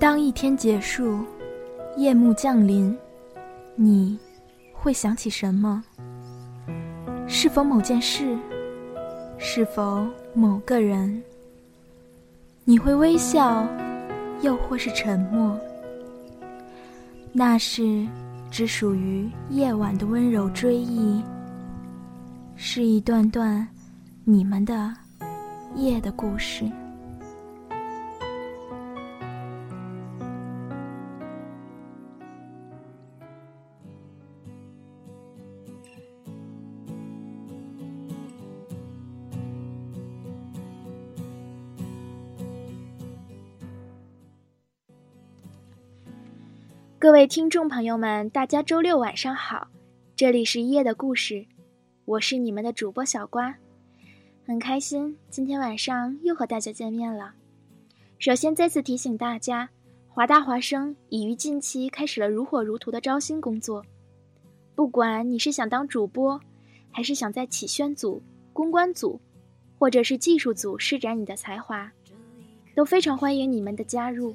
当一天结束，夜幕降临，你会想起什么？是否某件事？是否某个人？你会微笑，又或是沉默？那是只属于夜晚的温柔追忆，是一段段你们的夜的故事。各位听众朋友们，大家周六晚上好，这里是一夜的故事，我是你们的主播小瓜，很开心今天晚上又和大家见面了。首先再次提醒大家，华大华生已于近期开始了如火如荼的招新工作，不管你是想当主播，还是想在企宣组、公关组，或者是技术组施展你的才华，都非常欢迎你们的加入。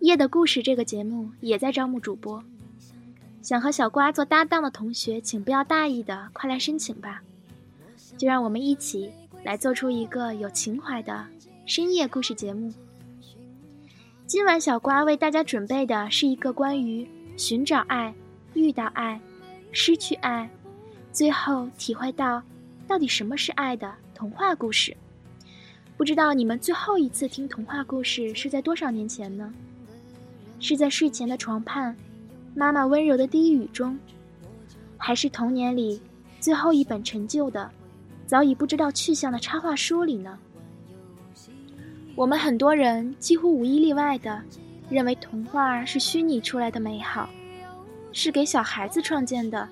夜的故事这个节目也在招募主播，想和小瓜做搭档的同学，请不要大意的，快来申请吧！就让我们一起来做出一个有情怀的深夜故事节目。今晚小瓜为大家准备的是一个关于寻找爱、遇到爱、失去爱，最后体会到到底什么是爱的童话故事。不知道你们最后一次听童话故事是在多少年前呢？是在睡前的床畔，妈妈温柔的低语中，还是童年里最后一本陈旧的、早已不知道去向的插画书里呢？我们很多人几乎无一例外的认为童话是虚拟出来的美好，是给小孩子创建的，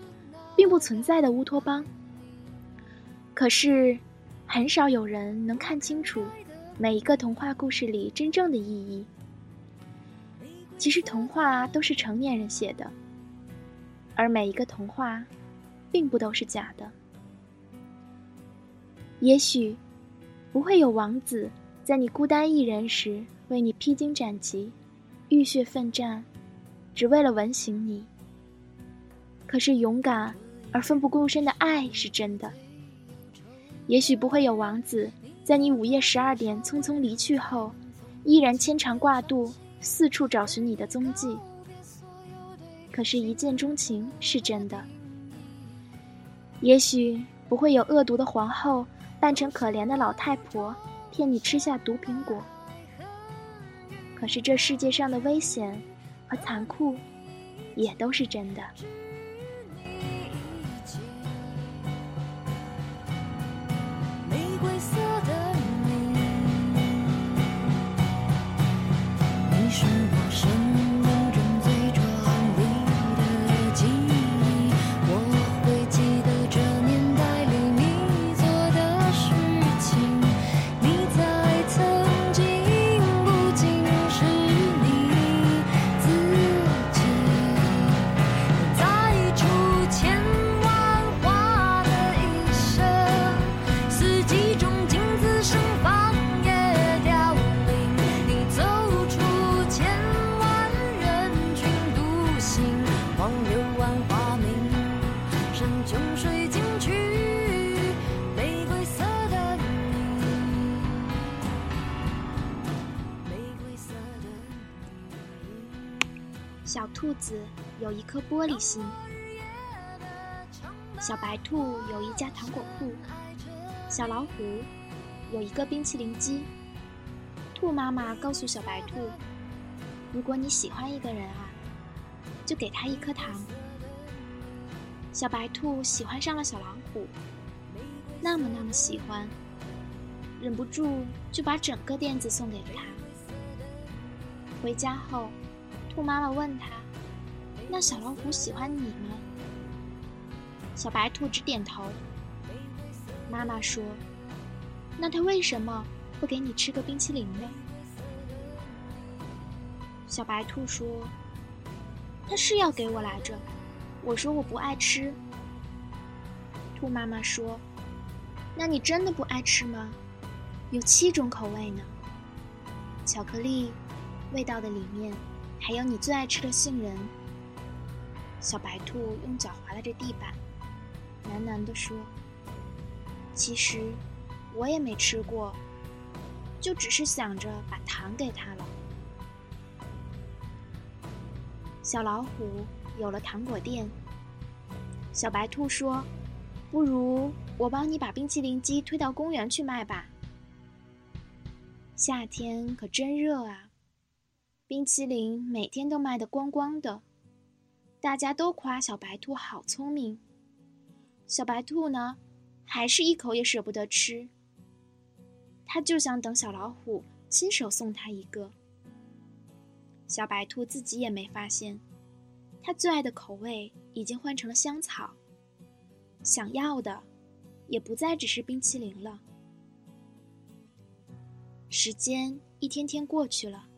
并不存在的乌托邦。可是，很少有人能看清楚每一个童话故事里真正的意义。其实童话都是成年人写的，而每一个童话，并不都是假的。也许，不会有王子在你孤单一人时为你披荆斩棘、浴血奋战，只为了吻醒你。可是勇敢而奋不顾身的爱是真的。也许不会有王子在你午夜十二点匆匆离去后，依然牵肠挂肚。四处找寻你的踪迹，可是，一见钟情是真的。也许不会有恶毒的皇后扮成可怜的老太婆，骗你吃下毒苹果。可是，这世界上的危险和残酷，也都是真的。小兔子有一颗玻璃心，小白兔有一家糖果铺，小老虎有一个冰淇淋机。兔妈妈告诉小白兔：“如果你喜欢一个人啊，就给他一颗糖。”小白兔喜欢上了小老虎，那么那么喜欢，忍不住就把整个垫子送给了他。回家后。兔妈妈问他：“那小老虎喜欢你吗？”小白兔直点头。妈妈说：“那他为什么不给你吃个冰淇淋呢？”小白兔说：“他是要给我来着，我说我不爱吃。”兔妈妈说：“那你真的不爱吃吗？有七种口味呢，巧克力、味道的里面还有你最爱吃的杏仁。小白兔用脚划拉着地板，喃喃地说：“其实我也没吃过，就只是想着把糖给他了。”小老虎有了糖果店，小白兔说：“不如我帮你把冰淇淋机推到公园去卖吧。”夏天可真热啊，冰淇淋每天都卖得光光的。大家都夸小白兔好聪明，小白兔呢，还是一口也舍不得吃。他就想等小老虎亲手送他一个。小白兔自己也没发现，他最爱的口味已经换成了香草，想要的也不再只是冰淇淋了。时间一天天过去了，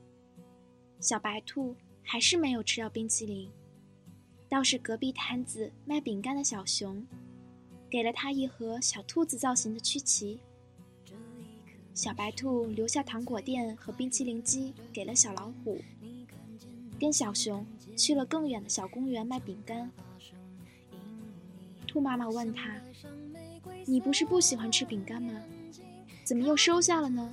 小白兔还是没有吃到冰淇淋。倒是隔壁摊子卖饼干的小熊，给了他一盒小兔子造型的曲奇。小白兔留下糖果店和冰淇淋机给了小老虎，跟小熊去了更远的小公园卖饼干。兔妈妈问他：“你不是不喜欢吃饼干吗？怎么又收下了呢？”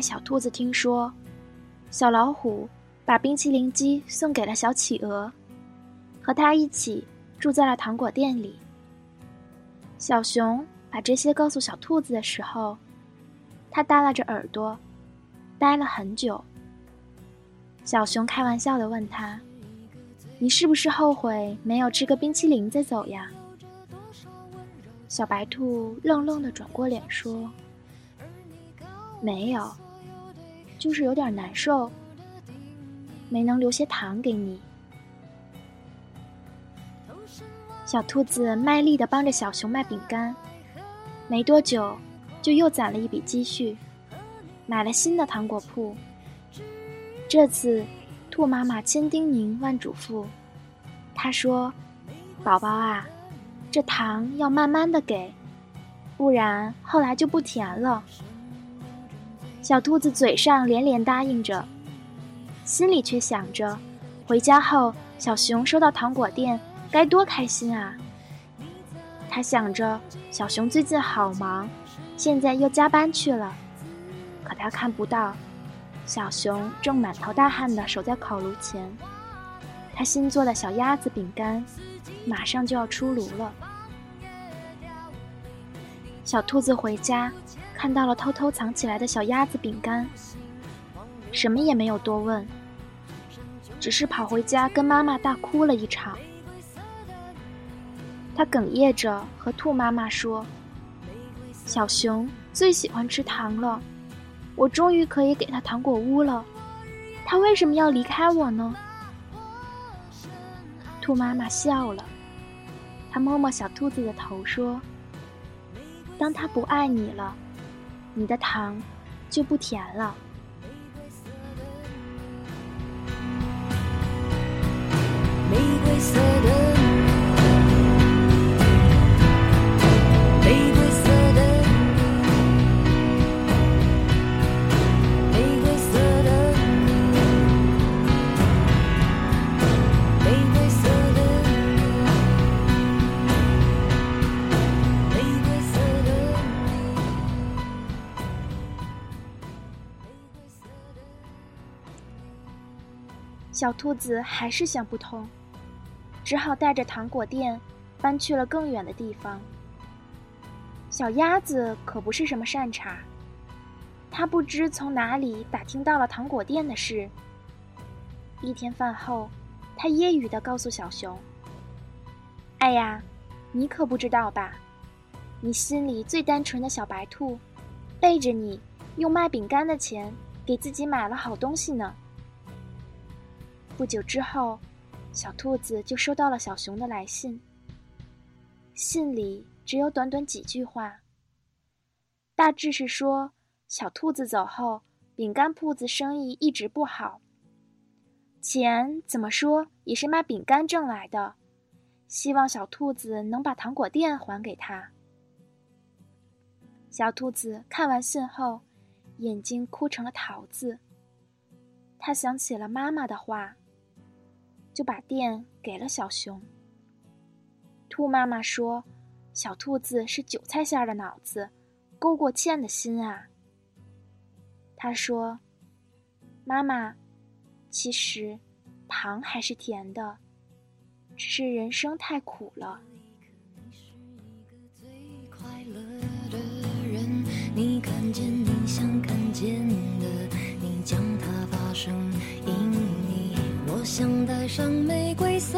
小兔子听说，小老虎把冰淇淋机送给了小企鹅，和他一起住在了糖果店里。小熊把这些告诉小兔子的时候，它耷拉着耳朵，呆了很久。小熊开玩笑的问他：“你是不是后悔没有吃个冰淇淋再走呀？”小白兔愣愣的转过脸说。没有，就是有点难受，没能留些糖给你。小兔子卖力的帮着小熊卖饼干，没多久就又攒了一笔积蓄，买了新的糖果铺。这次，兔妈妈千叮咛万嘱咐，她说：“宝宝啊，这糖要慢慢的给，不然后来就不甜了。”小兔子嘴上连连答应着，心里却想着，回家后小熊收到糖果店该多开心啊！他想着，小熊最近好忙，现在又加班去了。可他看不到，小熊正满头大汗的守在烤炉前，他新做的小鸭子饼干马上就要出炉了。小兔子回家。看到了偷偷藏起来的小鸭子饼干，什么也没有多问，只是跑回家跟妈妈大哭了一场。他哽咽着和兔妈妈说：“小熊最喜欢吃糖了，我终于可以给他糖果屋了，他为什么要离开我呢？”兔妈妈笑了，她摸摸小兔子的头说：“当他不爱你了。”你的糖就不甜了。玫瑰色的。小兔子还是想不通，只好带着糖果店搬去了更远的地方。小鸭子可不是什么善茬，他不知从哪里打听到了糖果店的事。一天饭后，他揶揄地告诉小熊：“哎呀，你可不知道吧？你心里最单纯的小白兔，背着你用卖饼干的钱给自己买了好东西呢。”不久之后，小兔子就收到了小熊的来信。信里只有短短几句话，大致是说小兔子走后，饼干铺子生意一直不好。钱怎么说也是卖饼干挣来的，希望小兔子能把糖果店还给他。小兔子看完信后，眼睛哭成了桃子。他想起了妈妈的话，就把店给了小熊。兔妈妈说：“小兔子是韭菜馅的脑子，勾过芡的心啊。”他说：“妈妈。”其实，糖还是甜的，只是人生太苦了。你看见你想看见的，你将它发生。我想戴上玫瑰色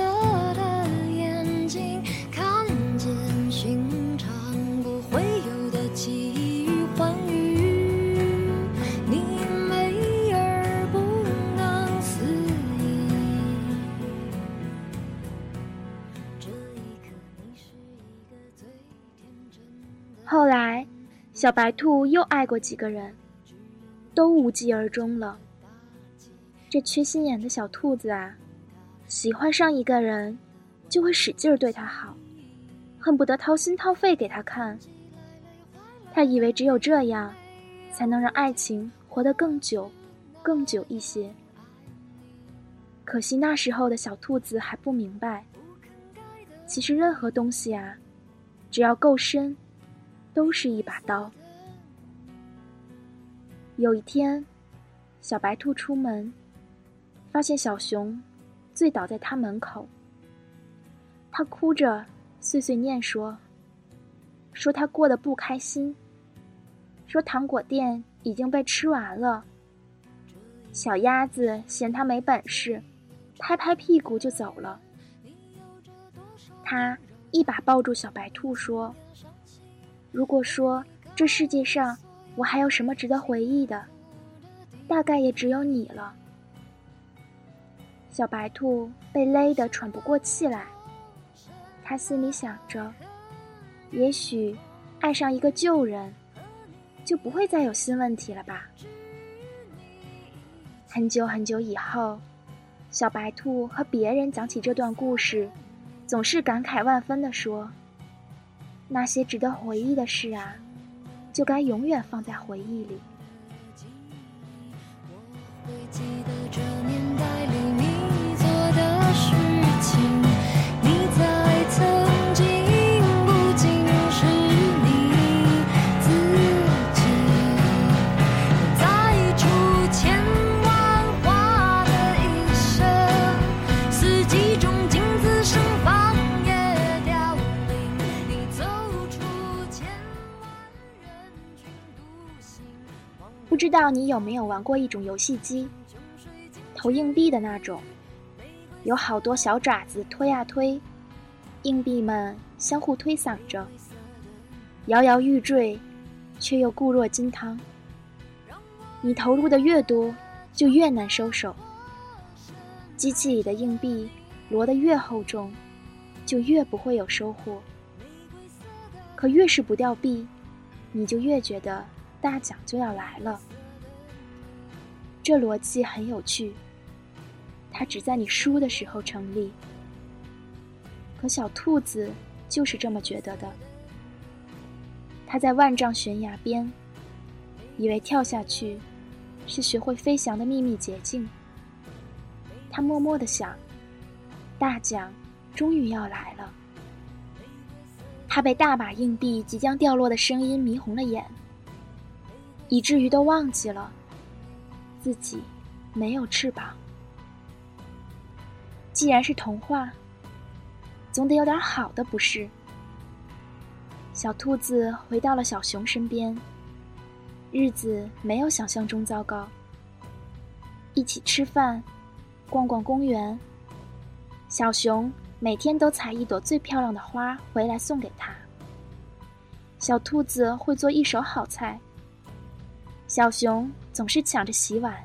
的眼睛，看见寻常不会有的记忆与欢愉。你美而不能自已。这一刻，你是一个最天真的。后来，小白兔又爱过几个人，都无疾而终了。这缺心眼的小兔子啊，喜欢上一个人，就会使劲对他好，恨不得掏心掏肺给他看。他以为只有这样，才能让爱情活得更久、更久一些。可惜那时候的小兔子还不明白，其实任何东西啊，只要够深。都是一把刀。有一天，小白兔出门，发现小熊醉倒在他门口。他哭着碎碎念说：“说他过得不开心，说糖果店已经被吃完了。小鸭子嫌他没本事，拍拍屁股就走了。”他一把抱住小白兔说。如果说这世界上我还有什么值得回忆的，大概也只有你了。小白兔被勒得喘不过气来，他心里想着：也许爱上一个旧人，就不会再有新问题了吧。很久很久以后，小白兔和别人讲起这段故事，总是感慨万分地说。那些值得回忆的事啊，就该永远放在回忆里。不知道你有没有玩过一种游戏机，投硬币的那种，有好多小爪子推啊推，硬币们相互推搡着，摇摇欲坠，却又固若金汤。你投入的越多，就越难收手。机器里的硬币摞得越厚重，就越不会有收获。可越是不掉币，你就越觉得。大奖就要来了，这逻辑很有趣。它只在你输的时候成立，可小兔子就是这么觉得的。它在万丈悬崖边，以为跳下去是学会飞翔的秘密捷径。它默默的想，大奖终于要来了。它被大把硬币即将掉落的声音迷红了眼。以至于都忘记了自己没有翅膀。既然是童话，总得有点好的，不是？小兔子回到了小熊身边，日子没有想象中糟糕。一起吃饭，逛逛公园。小熊每天都采一朵最漂亮的花回来送给他。小兔子会做一手好菜。小熊总是抢着洗碗。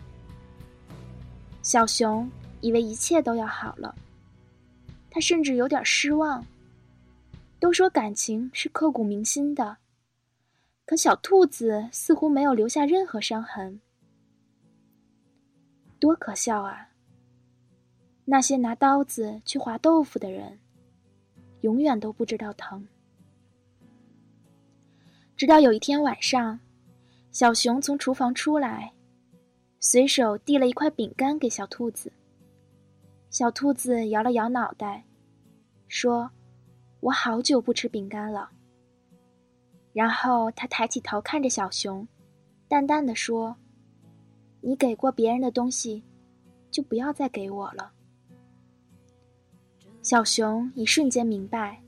小熊以为一切都要好了，他甚至有点失望。都说感情是刻骨铭心的，可小兔子似乎没有留下任何伤痕。多可笑啊！那些拿刀子去划豆腐的人，永远都不知道疼。直到有一天晚上，小熊从厨房出来，随手递了一块饼干给小兔子。小兔子摇了摇脑袋，说：“我好久不吃饼干了。”然后他抬起头看着小熊，淡淡的说。你给过别人的东西，就不要再给我了。小熊一瞬间明白，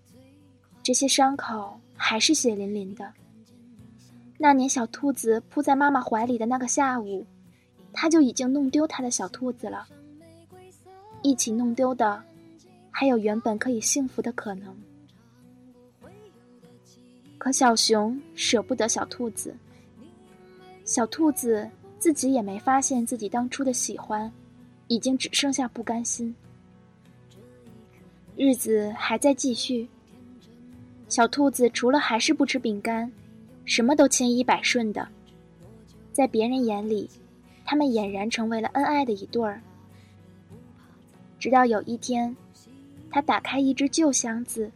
这些伤口还是血淋淋的。那年小兔子扑在妈妈怀里的那个下午，他就已经弄丢他的小兔子了。一起弄丢的，还有原本可以幸福的可能。可小熊舍不得小兔子，小兔子。自己也没发现自己当初的喜欢，已经只剩下不甘心。日子还在继续。小兔子除了还是不吃饼干，什么都千依百顺的。在别人眼里，他们俨然成为了恩爱的一对儿。直到有一天，他打开一只旧箱子，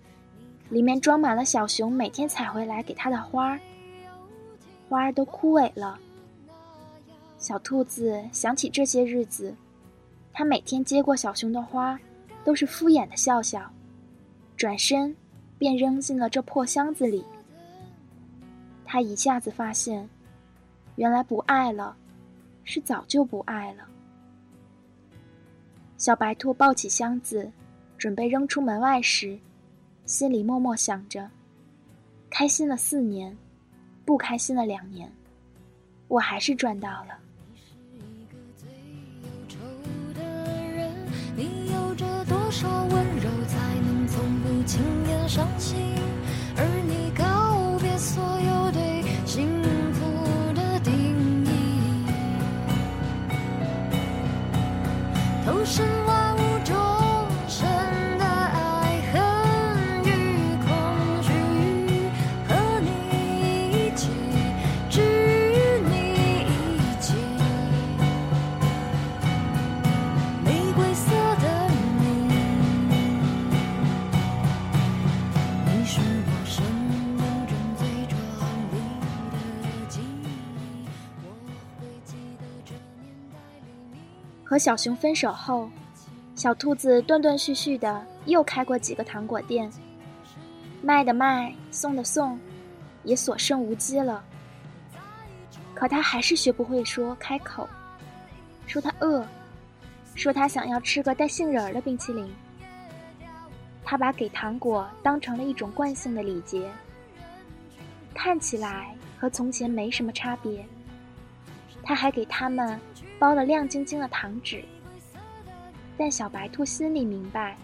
里面装满了小熊每天采回来给他的花儿，花儿都枯萎了。小兔子想起这些日子，它每天接过小熊的花，都是敷衍的笑笑，转身便扔进了这破箱子里。他一下子发现，原来不爱了，是早就不爱了。小白兔抱起箱子，准备扔出门外时，心里默默想着：开心了四年，不开心了两年，我还是赚到了。多少温柔才能从不轻言伤心？小熊分手后，小兔子断断续续的又开过几个糖果店，卖的卖，送的送，也所剩无几了。可他还是学不会说开口，说他饿，说他想要吃个带杏仁的冰淇淋。他把给糖果当成了一种惯性的礼节，看起来和从前没什么差别。他还给他们。包了亮晶晶的糖纸，但小白兔心里明白，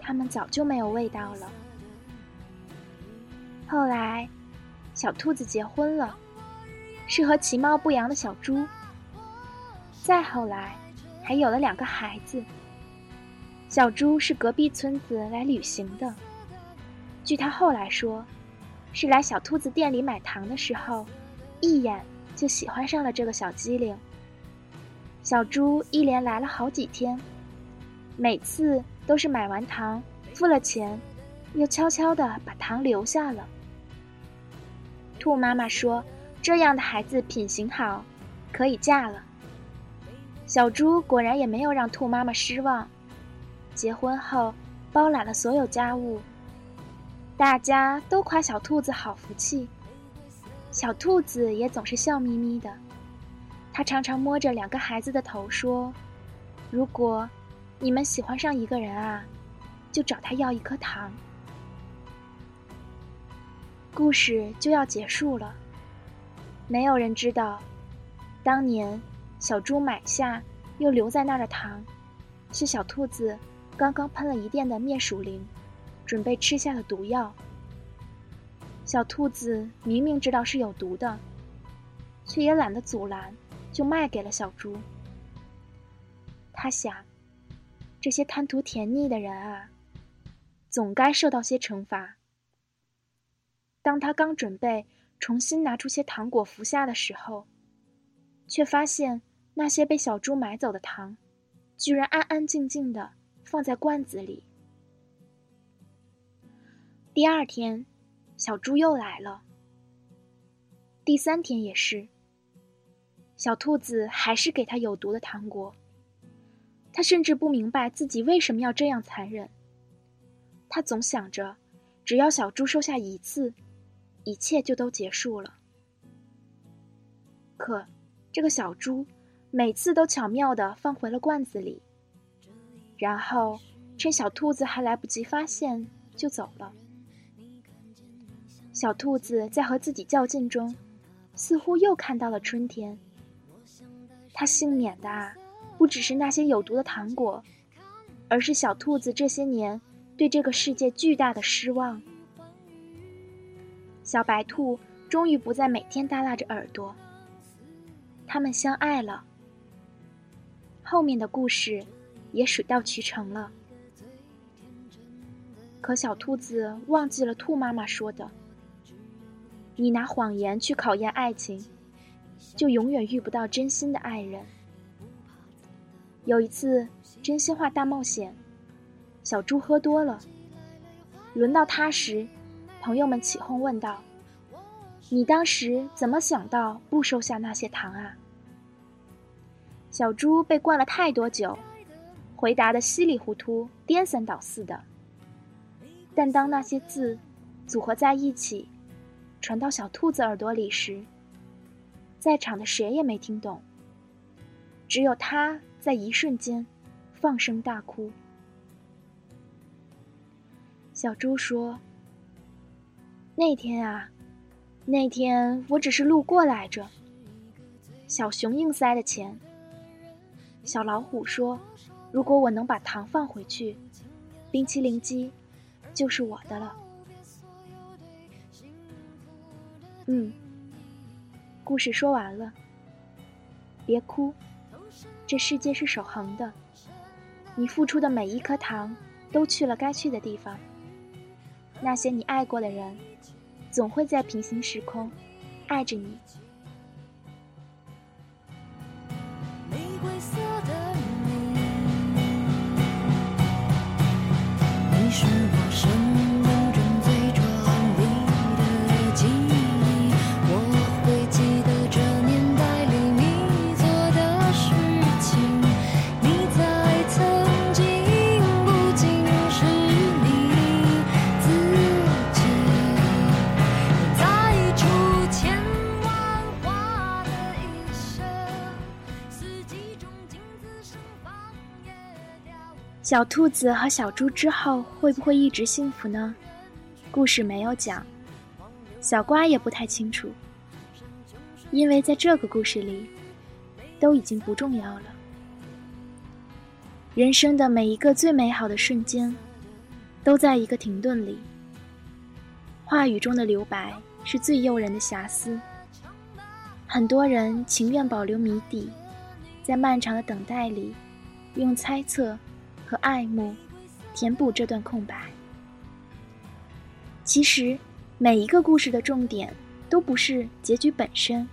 它们早就没有味道了。后来，小兔子结婚了，是和其貌不扬的小猪。再后来，还有了两个孩子。小猪是隔壁村子来旅行的，据他后来说，是来小兔子店里买糖的时候，一眼就喜欢上了这个小机灵。小猪一连来了好几天，每次都是买完糖，付了钱，又悄悄的把糖留下了。兔妈妈说：“这样的孩子品行好，可以嫁了。”小猪果然也没有让兔妈妈失望，结婚后包揽了所有家务，大家都夸小兔子好福气，小兔子也总是笑眯眯的。他常常摸着两个孩子的头说：“如果你们喜欢上一个人啊，就找他要一颗糖。”故事就要结束了。没有人知道，当年小猪买下又留在那儿的糖，是小兔子刚刚喷了一遍的灭鼠灵，准备吃下的毒药。小兔子明明知道是有毒的，却也懒得阻拦，就卖给了小猪。他想，这些贪图甜腻的人啊，总该受到些惩罚。当他刚准备。重新拿出些糖果服下的时候，却发现那些被小猪买走的糖，居然安安静静的放在罐子里。第二天，小猪又来了。第三天也是。小兔子还是给他有毒的糖果。他甚至不明白自己为什么要这样残忍。他总想着，只要小猪收下一次。一切就都结束了。可，这个小猪每次都巧妙的放回了罐子里，然后趁小兔子还来不及发现就走了。小兔子在和自己较劲中，似乎又看到了春天。它幸免的啊，不只是那些有毒的糖果，而是小兔子这些年对这个世界巨大的失望。小白兔终于不再每天耷拉着耳朵。他们相爱了，后面的故事也水到渠成了。可小兔子忘记了兔妈妈说的：“你拿谎言去考验爱情，就永远遇不到真心的爱人。”有一次真心话大冒险，小猪喝多了，轮到他时。朋友们起哄问道：“你当时怎么想到不收下那些糖啊？”小猪被灌了太多酒，回答的稀里糊涂、颠三倒四的。但当那些字组合在一起，传到小兔子耳朵里时，在场的谁也没听懂，只有他在一瞬间放声大哭。小猪说。那天啊，那天我只是路过来着。小熊硬塞的钱。小老虎说：“如果我能把糖放回去，冰淇淋机就是我的了。”嗯，故事说完了。别哭，这世界是守恒的，你付出的每一颗糖都去了该去的地方。那些你爱过的人。总会在平行时空爱着你。你是我生小兔子和小猪之后会不会一直幸福呢？故事没有讲，小瓜也不太清楚，因为在这个故事里，都已经不重要了。人生的每一个最美好的瞬间，都在一个停顿里。话语中的留白是最诱人的瑕疵，很多人情愿保留谜底，在漫长的等待里，用猜测。和爱慕，填补这段空白。其实，每一个故事的重点都不是结局本身，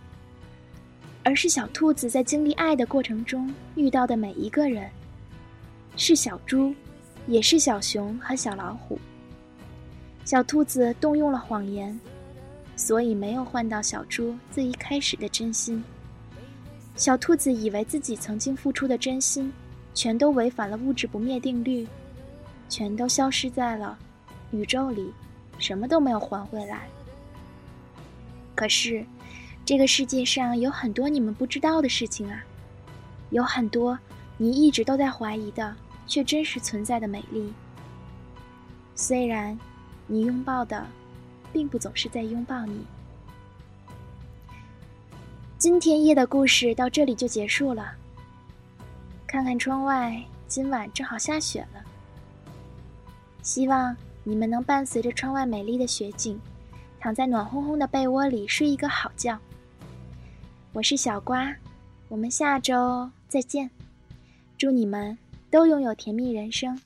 而是小兔子在经历爱的过程中遇到的每一个人，是小猪，也是小熊和小老虎。小兔子动用了谎言，所以没有换到小猪最一开始的真心。小兔子以为自己曾经付出的真心。全都违反了物质不灭定律，全都消失在了宇宙里，什么都没有还回来。可是，这个世界上有很多你们不知道的事情啊，有很多你一直都在怀疑的，却真实存在的美丽。虽然你拥抱的，并不总是在拥抱你。今天夜的故事到这里就结束了。看看窗外，今晚正好下雪了。希望你们能伴随着窗外美丽的雪景，躺在暖烘烘的被窝里睡一个好觉。我是小瓜，我们下周再见。祝你们都拥有甜蜜人生。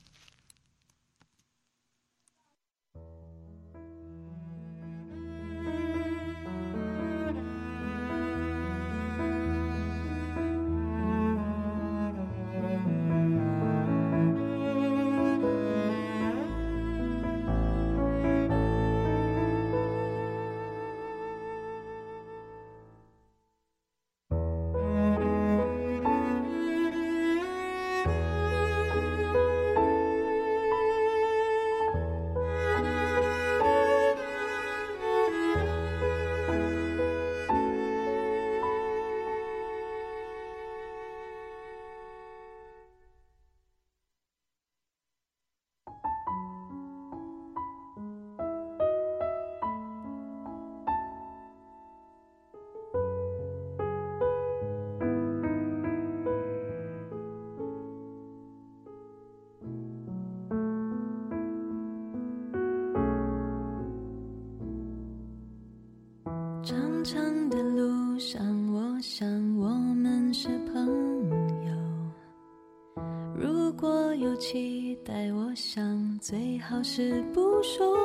期待，我想最好是不说。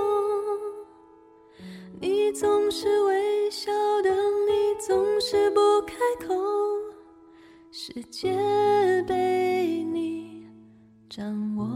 你总是微笑的，你总是不开口，世界被你掌握。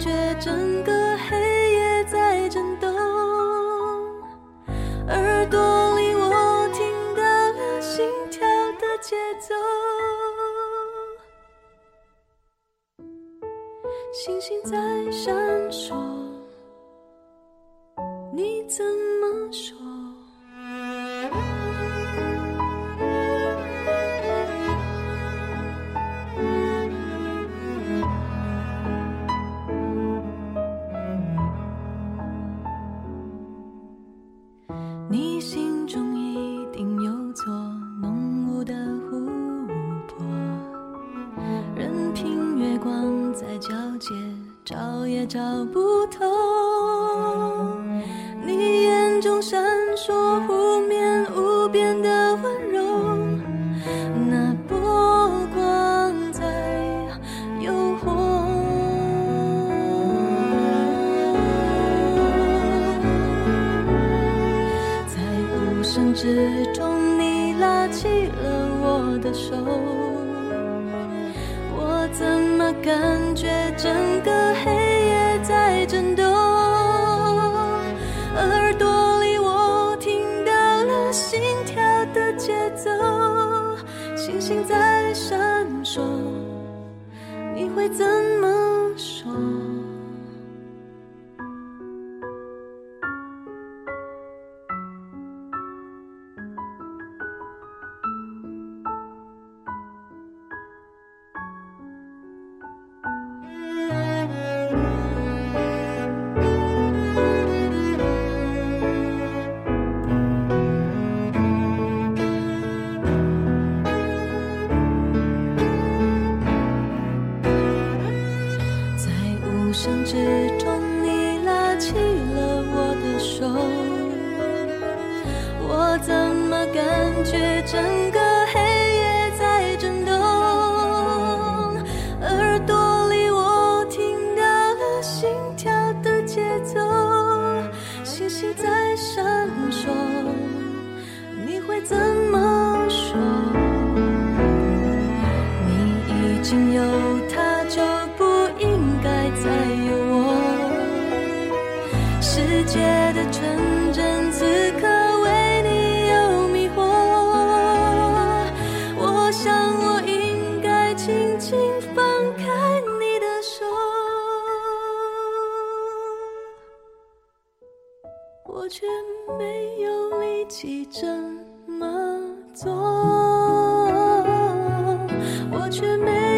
觉真不透。你眼中闪烁湖面无边的温柔，那波光在诱惑。在无声之中，你拉起了我的手，我怎么感觉整个却没有力气这么做。我却没